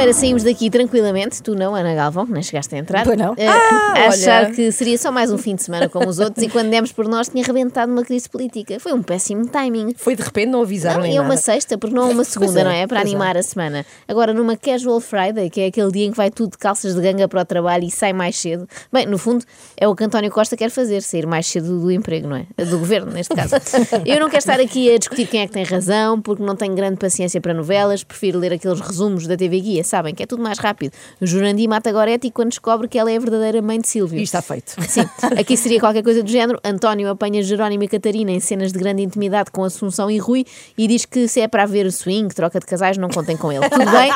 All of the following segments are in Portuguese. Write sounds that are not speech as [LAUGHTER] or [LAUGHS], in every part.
Segunda-feira saímos daqui tranquilamente, tu não, Ana Galvão, que nem chegaste a entrar. Pois não. Eh, Ah, achar olha. que seria só mais um fim de semana como os outros e quando demos por nós tinha rebentado uma crise política. Foi um péssimo timing. Foi de repente, não avisaram Não, nem e é uma nada. sexta, porque não é uma [LAUGHS] segunda, é, não é? Para é. animar a semana. Agora, numa Casual Friday, que é aquele dia em que vai tudo de calças de ganga para o trabalho e sai mais cedo. Bem, no fundo, é o que António Costa quer fazer, sair mais cedo do emprego, não é? Do governo, neste caso. [LAUGHS] Eu não quero estar aqui a discutir quem é que tem razão, porque não tenho grande paciência para novelas, prefiro ler aqueles resumos da TV Guia, sabem? Que é tudo mais rápido. O Jurandi mata Goretti quando descobre que ela é a verdadeira mãe de Silvio. E está feito. Sim, aqui seria qualquer coisa do género. António apanha Jerónimo e Catarina em cenas de grande intimidade com Assunção e Rui e diz que se é para haver o swing, troca de casais, não contem com ele. Tudo bem?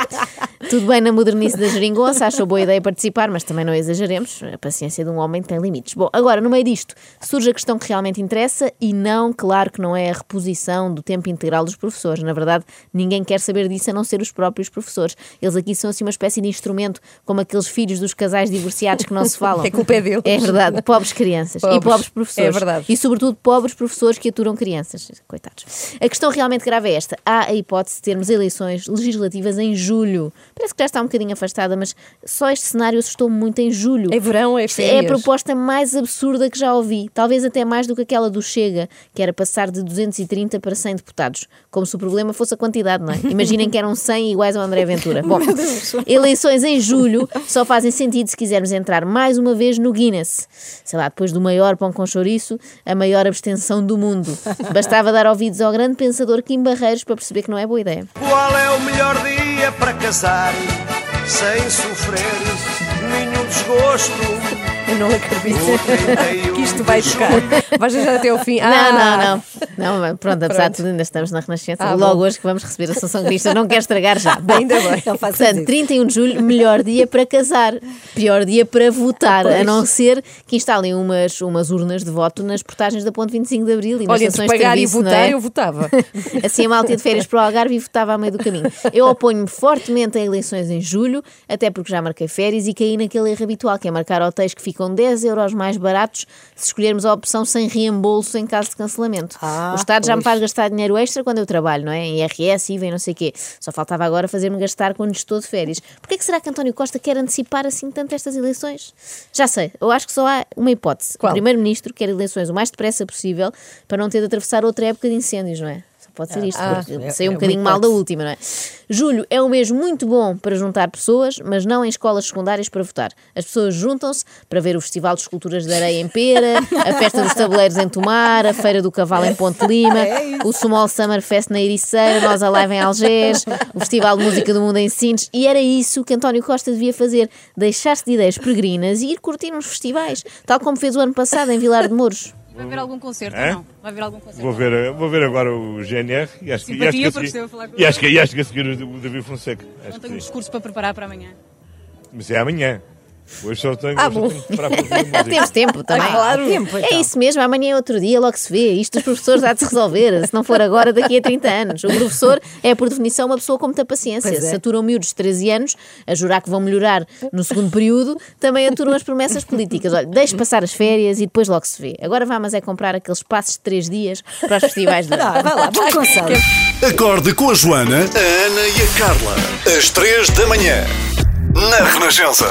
Tudo bem na modernice da geringonça, achou boa ideia participar, mas também não exageremos. A paciência de um homem tem limites. Bom, agora, no meio disto, surge a questão que realmente interessa e não, claro que não é a reposição do tempo integral dos professores. Na verdade, ninguém quer saber disso a não ser os próprios professores. Eles aqui são assim uma espécie de instrumento, como aqueles filhos dos casais divorciados que não se falam. [LAUGHS] É culpa é deles. É verdade, pobres crianças e Pobres. pobres professores. É verdade. E sobretudo pobres professores que aturam crianças. Coitados. A questão realmente grave é esta. Há a hipótese de termos eleições legislativas em julho. Parece que já está um bocadinho afastada, mas só este cenário assustou-me muito em julho. É verão, é Isto É a férias. proposta mais absurda que já ouvi, talvez até mais do que aquela do Chega, que era passar de 230 para 100 deputados, como se o problema fosse a quantidade, não é? [LAUGHS] Imaginem que eram 100 iguais ao André Ventura. Bom, eleições em julho só fazem sentido se quisermos entrar mais uma vez no Guinness. Sei lá, depois do maior pão com chouriço, a maior abstenção do mundo. Bastava dar ouvidos ao grande pensador Kim Barreiros para perceber que não é boa ideia. Qual é o melhor dia para casar sem sofrer nenhum desgosto? Eu não acredito No 31 [LAUGHS] que isto vai tocar. Vais deixar até ao fim. Ah, não, não. Não, mas pronto, [LAUGHS] apesar de tudo, ainda estamos na Renascença. Ah, Logo bom. hoje que vamos receber a Assunção Cristo, não quero estragar já. Bom, [LAUGHS] Ainda bem. Não faças Portanto, isso. 31 de julho, melhor dia para casar, pior dia para votar, a Pois. não ser que instalem umas, umas urnas de voto nas portagens da Ponte 25 de Abril e nas Olha, estações de pagar e serviço, não votar, é? eu votava. [LAUGHS] Assim a malta de férias para o Algarve e votava a meio do caminho. Eu oponho-me fortemente a eleições em julho, até porque já marquei férias e caí naquele erro habitual, que é marcar hotéis que ficam 10 euros mais baratos se escolhermos a opção sem reembolso em caso de cancelamento. Ah, o Estado já me pois. faz gastar dinheiro extra quando eu trabalho, não é? Em IRS, IVA e não sei o quê. Só faltava agora fazer-me gastar quando estou de férias. Porquê que será que António Costa quer antecipar assim tanto estas eleições? Já sei, eu acho que só há uma hipótese. Qual? O Primeiro-Ministro quer eleições o mais depressa possível para não ter de atravessar outra época de incêndios, não é? Só pode ser isto, Ah, porque é- saiu um é bocadinho mal da última, não é? Julho é um mês muito bom para juntar pessoas, mas não em escolas secundárias para votar. As pessoas juntam-se para ver o Festival de Esculturas de Areia em Pera, a Festa dos Tabuleiros em Tomar, a Feira do Cavalo em Ponte Lima, o Small Summer Fest na Ericeira, Nós Alive em Algés, o Festival de Música do Mundo em Sintes, e era isso que António Costa devia fazer, deixar-se de ideias peregrinas e ir curtir uns festivais, tal como fez o ano passado em Vilar de Mouros. Vai haver algum concerto É? ou não? Vai haver algum concerto? Vou ver, vou ver agora o GNR e acho, que- e acho que seguir, e acho que, e acho que a seguir o David Fonseca. Não tenho um discurso para preparar para amanhã. Mas é amanhã. Hoje só tenho, Ah, hoje bom. tenho para música. [LAUGHS] Temos tempo também. Ah, claro. Tempo, É então. isso mesmo, amanhã é outro dia, logo se vê. Isto dos professores há de se resolver. Se não for agora, daqui a 30 anos. O professor é, por definição, uma pessoa com muita paciência. Pois é. Se aturam miúdos de 13 anos a jurar que vão melhorar no segundo período, também aturam as promessas políticas. Olha, deixe passar as férias e depois logo se vê. Agora vá, mas é comprar aqueles passos de 3 dias para os festivais de Ah, vai lá, bom conselho. Acorde com a Joana, a Ana e a Carla. Às três da manhã. Na Renascença.